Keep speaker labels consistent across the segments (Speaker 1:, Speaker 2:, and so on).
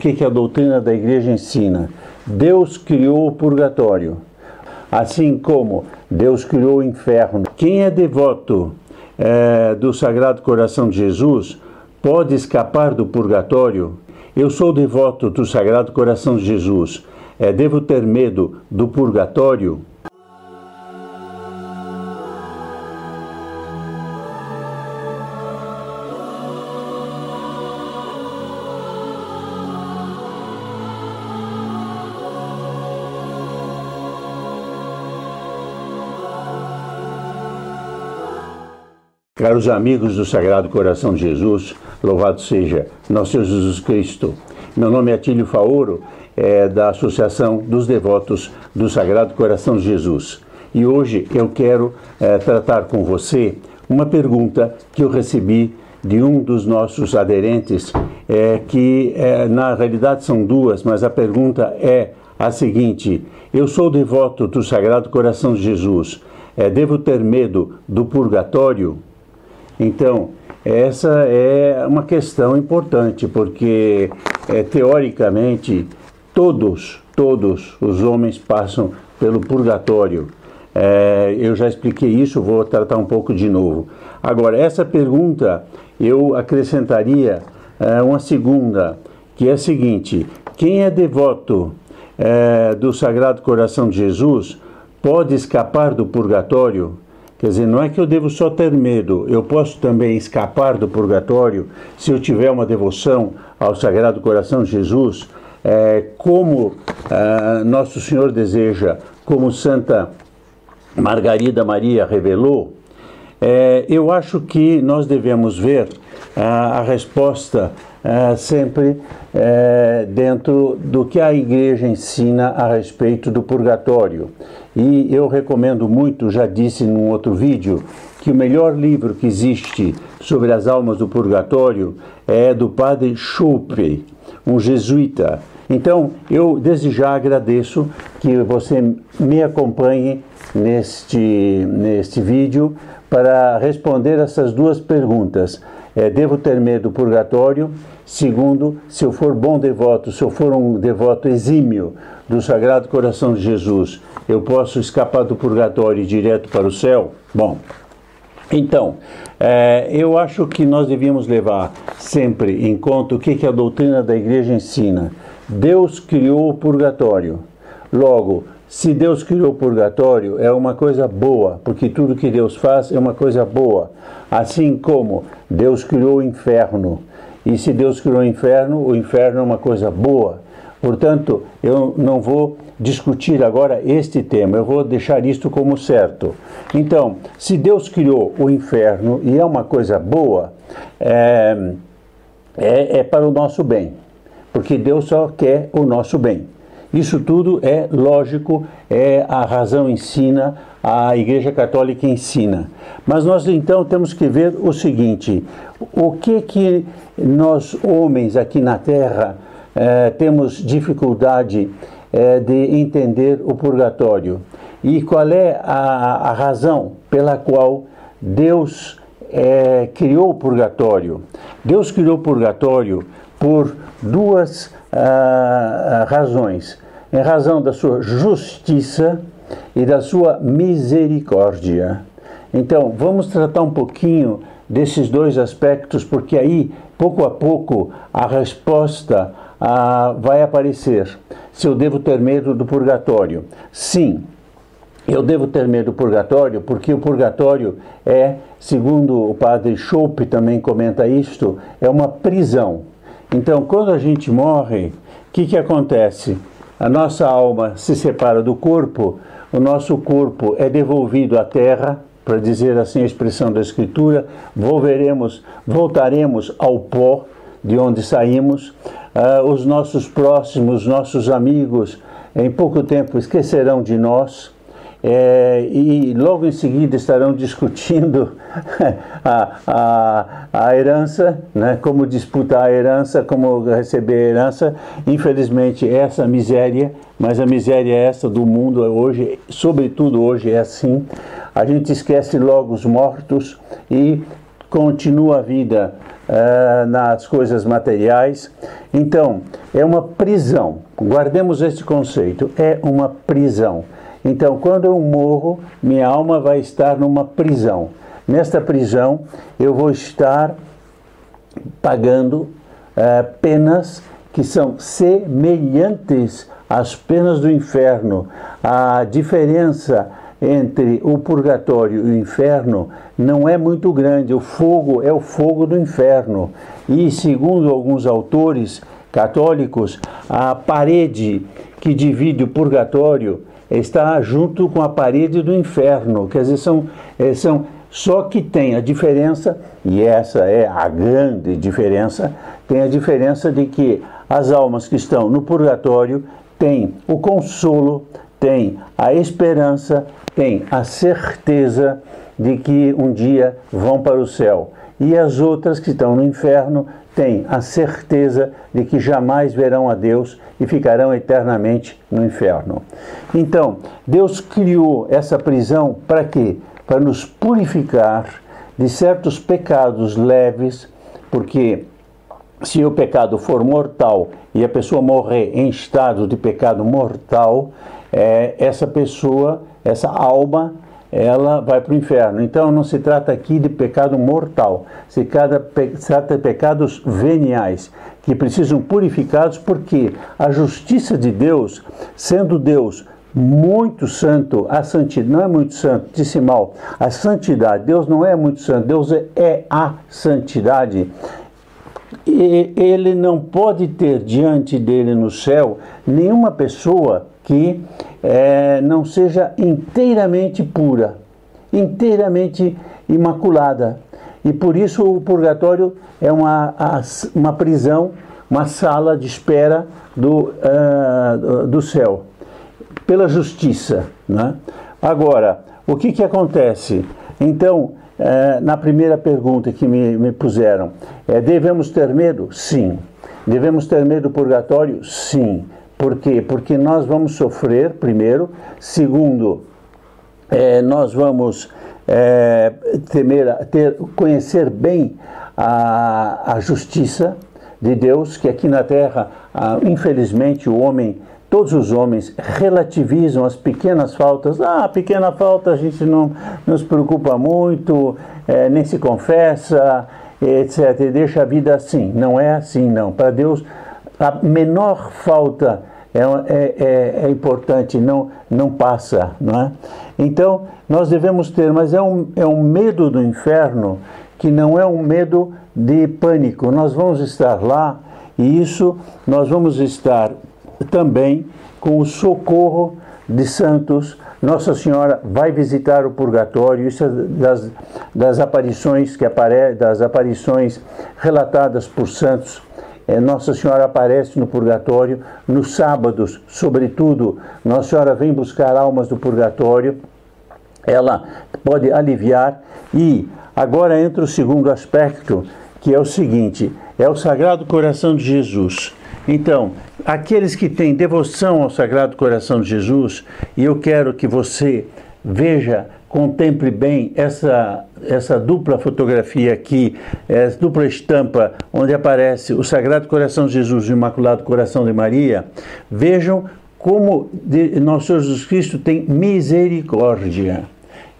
Speaker 1: que, que a doutrina da igreja ensina. Deus criou o purgatório, assim como Deus criou o inferno. Quem é devoto é, do Sagrado Coração de Jesus pode escapar do purgatório? Eu sou devoto do Sagrado Coração de Jesus. É, devo ter medo do purgatório? Caros amigos do Sagrado Coração de Jesus, louvado seja nosso Senhor Jesus Cristo. Meu nome é Atílio Faoro, é da Associação dos Devotos do Sagrado Coração de Jesus. E hoje eu quero é, tratar com você uma pergunta que eu recebi de um dos nossos aderentes, é, que é, na realidade são duas, mas a pergunta é a seguinte: Eu sou devoto do Sagrado Coração de Jesus, é, devo ter medo do purgatório? Então, essa é uma questão importante, porque é, teoricamente todos, todos os homens passam pelo purgatório. É, eu já expliquei isso, vou tratar um pouco de novo. Agora, essa pergunta eu acrescentaria é, uma segunda, que é a seguinte: quem é devoto é, do Sagrado Coração de Jesus pode escapar do purgatório? Quer dizer, não é que eu devo só ter medo, eu posso também escapar do purgatório se eu tiver uma devoção ao Sagrado Coração de Jesus, é, como é, Nosso Senhor deseja, como Santa Margarida Maria revelou. É, eu acho que nós devemos ver a resposta é, sempre é, dentro do que a igreja ensina a respeito do purgatório. E eu recomendo muito, já disse num outro vídeo, que o melhor livro que existe sobre as almas do purgatório é do padre Chupre, um jesuíta. Então, eu desde já agradeço que você me acompanhe neste, neste vídeo para responder essas duas perguntas é, devo ter medo do purgatório. Segundo, se eu for bom devoto, se eu for um devoto exímio do Sagrado Coração de Jesus, eu posso escapar do purgatório e ir direto para o céu? Bom, então, é, eu acho que nós devíamos levar sempre em conta o que, que a doutrina da igreja ensina. Deus criou o purgatório. Logo, se Deus criou o purgatório, é uma coisa boa, porque tudo que Deus faz é uma coisa boa. Assim como Deus criou o inferno. E se Deus criou o inferno, o inferno é uma coisa boa. Portanto, eu não vou discutir agora este tema, eu vou deixar isto como certo. Então, se Deus criou o inferno e é uma coisa boa, é, é, é para o nosso bem, porque Deus só quer o nosso bem. Isso tudo é lógico, é a razão ensina, a Igreja Católica ensina. Mas nós então temos que ver o seguinte: o que que nós homens aqui na Terra eh, temos dificuldade eh, de entender o purgatório e qual é a, a razão pela qual Deus eh, criou o purgatório? Deus criou o purgatório por duas ah, razões. Em razão da sua justiça e da sua misericórdia. Então, vamos tratar um pouquinho desses dois aspectos, porque aí, pouco a pouco, a resposta ah, vai aparecer. Se eu devo ter medo do purgatório? Sim, eu devo ter medo do purgatório, porque o purgatório é, segundo o padre Schopp também comenta isto, é uma prisão. Então, quando a gente morre, o que, que acontece? A nossa alma se separa do corpo, o nosso corpo é devolvido à terra, para dizer assim a expressão da Escritura, volveremos, voltaremos ao pó de onde saímos, uh, os nossos próximos, nossos amigos, em pouco tempo esquecerão de nós, é, e logo em seguida estarão discutindo a, a, a herança, né, como disputar a herança, como receber a herança. Infelizmente, essa miséria, mas a miséria é essa do mundo hoje, sobretudo hoje é assim. A gente esquece logo os mortos e continua a vida uh, nas coisas materiais. Então, é uma prisão. Guardemos esse conceito: é uma prisão. Então, quando eu morro, minha alma vai estar numa prisão. Nesta prisão, eu vou estar pagando uh, penas que são semelhantes às penas do inferno. A diferença entre o purgatório e o inferno não é muito grande. O fogo é o fogo do inferno. E, segundo alguns autores católicos, a parede que divide o purgatório está junto com a parede do inferno. Quer dizer, são, eh, são só que tem a diferença, e essa é a grande diferença, tem a diferença de que as almas que estão no purgatório têm o consolo, têm a esperança, têm a certeza de que um dia vão para o céu. E as outras que estão no inferno têm a certeza de que jamais verão a Deus e ficarão eternamente no inferno. Então, Deus criou essa prisão para quê? Para nos purificar de certos pecados leves, porque se o pecado for mortal e a pessoa morrer em estado de pecado mortal, é, essa pessoa, essa alma, ela vai para o inferno. Então não se trata aqui de pecado mortal, se trata de pecados veniais, que precisam purificados porque a justiça de Deus, sendo Deus muito santo, a santidade não é muito santo, disse mal, a santidade, Deus não é muito santo, Deus é, é a santidade e ele não pode ter diante dele no céu nenhuma pessoa que é, não seja inteiramente pura, inteiramente imaculada. E por isso o purgatório é uma, uma prisão, uma sala de espera do, uh, do céu, pela justiça. Né? Agora, o que, que acontece? Então, é, na primeira pergunta que me, me puseram, é, devemos ter medo? Sim. Devemos ter medo do purgatório? Sim. Por quê? Porque nós vamos sofrer, primeiro. Segundo, é, nós vamos é, temer, ter, conhecer bem a, a justiça de Deus, que aqui na Terra, infelizmente, o homem todos os homens relativizam as pequenas faltas. Ah, pequena falta a gente não, se preocupa muito, é, nem se confessa, etc. E deixa a vida assim. Não é assim, não. Para Deus, a menor falta é, é, é, é, importante, não, não passa, não é? Então, nós devemos ter, mas é um, é um medo do inferno que não é um medo de pânico. Nós vamos estar lá e isso nós vamos estar também com o socorro de santos. Nossa Senhora vai visitar o purgatório, isso é das, das aparições que apare, das aparições relatadas por santos. É, Nossa Senhora aparece no purgatório nos sábados, sobretudo. Nossa Senhora vem buscar almas do purgatório. Ela pode aliviar e agora entra o segundo aspecto, que é o seguinte: é o Sagrado Coração de Jesus. Então, aqueles que têm devoção ao Sagrado Coração de Jesus, e eu quero que você veja, contemple bem essa, essa dupla fotografia aqui, essa dupla estampa, onde aparece o Sagrado Coração de Jesus e o Imaculado Coração de Maria, vejam como nosso Senhor Jesus Cristo tem misericórdia.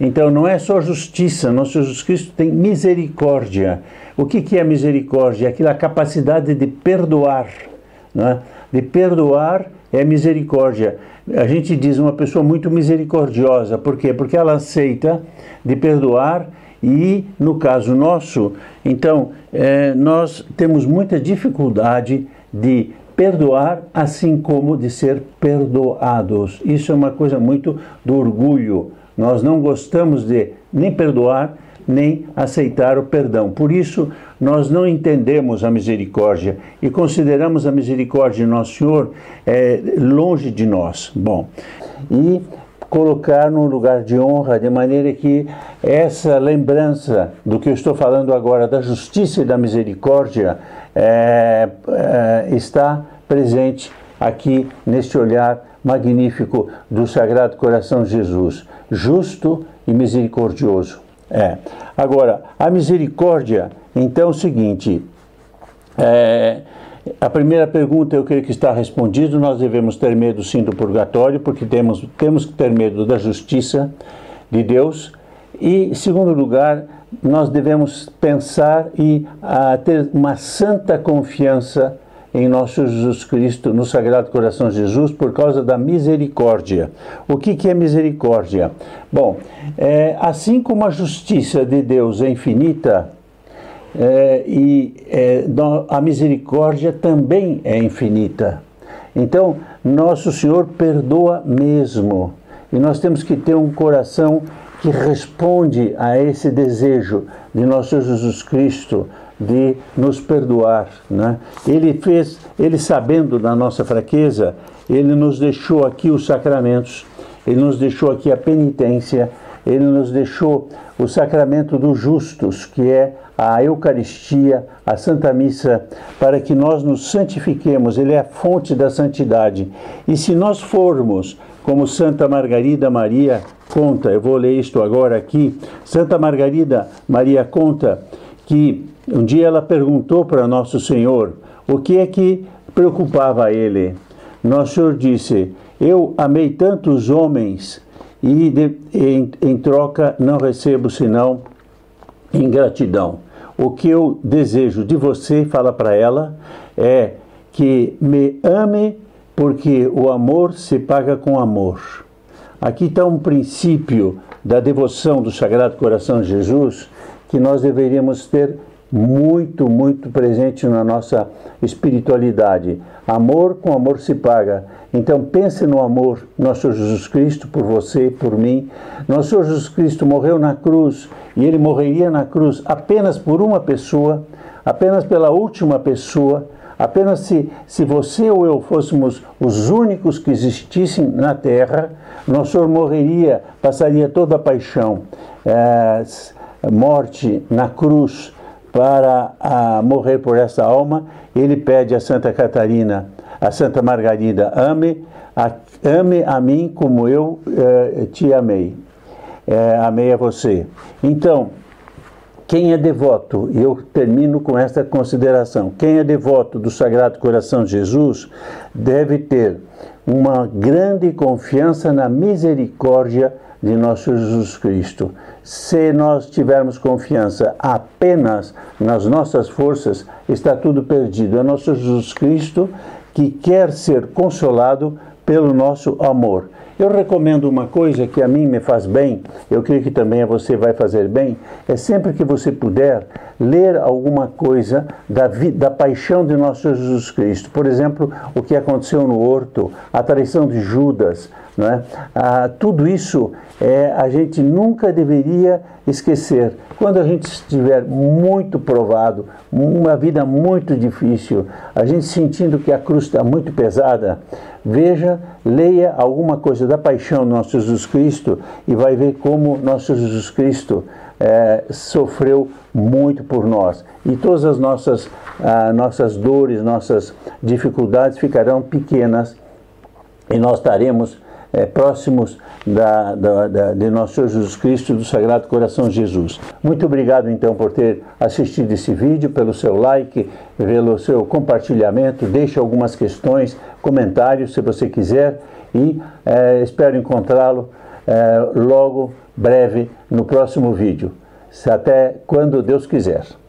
Speaker 1: Então não é só justiça, nosso Jesus Cristo tem misericórdia. O que, que é misericórdia? É aquela capacidade de perdoar né? de perdoar é misericórdia. A gente diz uma pessoa muito misericordiosa, por quê? Porque ela aceita de perdoar e, no caso nosso, então, é, nós temos muita dificuldade de perdoar, assim como de ser perdoados. Isso é uma coisa muito do orgulho. Nós não gostamos de nem perdoar, nem aceitar o perdão. Por isso, nós não entendemos a misericórdia e consideramos a misericórdia de Nosso Senhor é, longe de nós. Bom, e colocar num lugar de honra, de maneira que essa lembrança do que eu estou falando agora, da justiça e da misericórdia, é, é, está presente aqui neste olhar magnífico do Sagrado Coração de Jesus, justo e misericordioso. É. Agora, a misericórdia, então é o seguinte, é, a primeira pergunta eu creio que está respondido, nós devemos ter medo sim do purgatório, porque temos, temos que ter medo da justiça de Deus, e, em segundo lugar, nós devemos pensar e a, ter uma santa confiança em nosso Jesus Cristo, no Sagrado Coração de Jesus, por causa da misericórdia. O que, que é misericórdia? Bom, é, assim como a justiça de Deus é infinita, é, e é, a misericórdia também é infinita. Então, nosso Senhor perdoa mesmo. E nós temos que ter um coração que responde a esse desejo de nosso Jesus Cristo de nos perdoar, né? Ele fez, ele sabendo da nossa fraqueza, ele nos deixou aqui os sacramentos, ele nos deixou aqui a penitência, ele nos deixou o sacramento dos justos, que é a Eucaristia, a Santa Missa, para que nós nos santifiquemos, ele é a fonte da santidade. E se nós formos como Santa Margarida Maria conta, eu vou ler isto agora aqui. Santa Margarida Maria conta que um dia ela perguntou para Nosso Senhor o que é que preocupava ele. Nosso Senhor disse: Eu amei tantos homens e de, em, em troca não recebo senão ingratidão. O que eu desejo de você, fala para ela, é que me ame porque o amor se paga com amor. Aqui está um princípio da devoção do Sagrado Coração de Jesus que nós deveríamos ter muito, muito presente na nossa espiritualidade. Amor com amor se paga. Então pense no amor, nosso Jesus Cristo, por você, por mim. Nosso Jesus Cristo morreu na cruz e ele morreria na cruz apenas por uma pessoa, apenas pela última pessoa Apenas se, se você ou eu fôssemos os únicos que existissem na Terra, nosso Senhor morreria, passaria toda a paixão, é, morte na cruz para a, morrer por essa alma. Ele pede a Santa Catarina, a Santa Margarida, ame a, ame a mim como eu é, te amei. É, amei a você. Então, quem é devoto, e eu termino com esta consideração: quem é devoto do Sagrado Coração de Jesus deve ter uma grande confiança na misericórdia de nosso Jesus Cristo. Se nós tivermos confiança apenas nas nossas forças, está tudo perdido. É nosso Jesus Cristo que quer ser consolado pelo nosso amor. Eu recomendo uma coisa que a mim me faz bem, eu creio que também a você vai fazer bem, é sempre que você puder ler alguma coisa da, da paixão de nosso Jesus Cristo. Por exemplo, o que aconteceu no horto, a traição de Judas, não é? Ah, tudo isso é, a gente nunca deveria esquecer. Quando a gente estiver muito provado, uma vida muito difícil, a gente sentindo que a cruz está muito pesada, veja, leia alguma coisa da paixão do nosso Jesus Cristo e vai ver como nosso Jesus Cristo é, sofreu muito por nós. E todas as nossas, ah, nossas dores, nossas dificuldades ficarão pequenas e nós estaremos é, próximos da, da, da, de nosso Senhor Jesus Cristo e do Sagrado Coração de Jesus. Muito obrigado então por ter assistido esse vídeo, pelo seu like, pelo seu compartilhamento. Deixe algumas questões, comentários se você quiser e é, espero encontrá-lo é, logo, breve, no próximo vídeo. Até quando Deus quiser.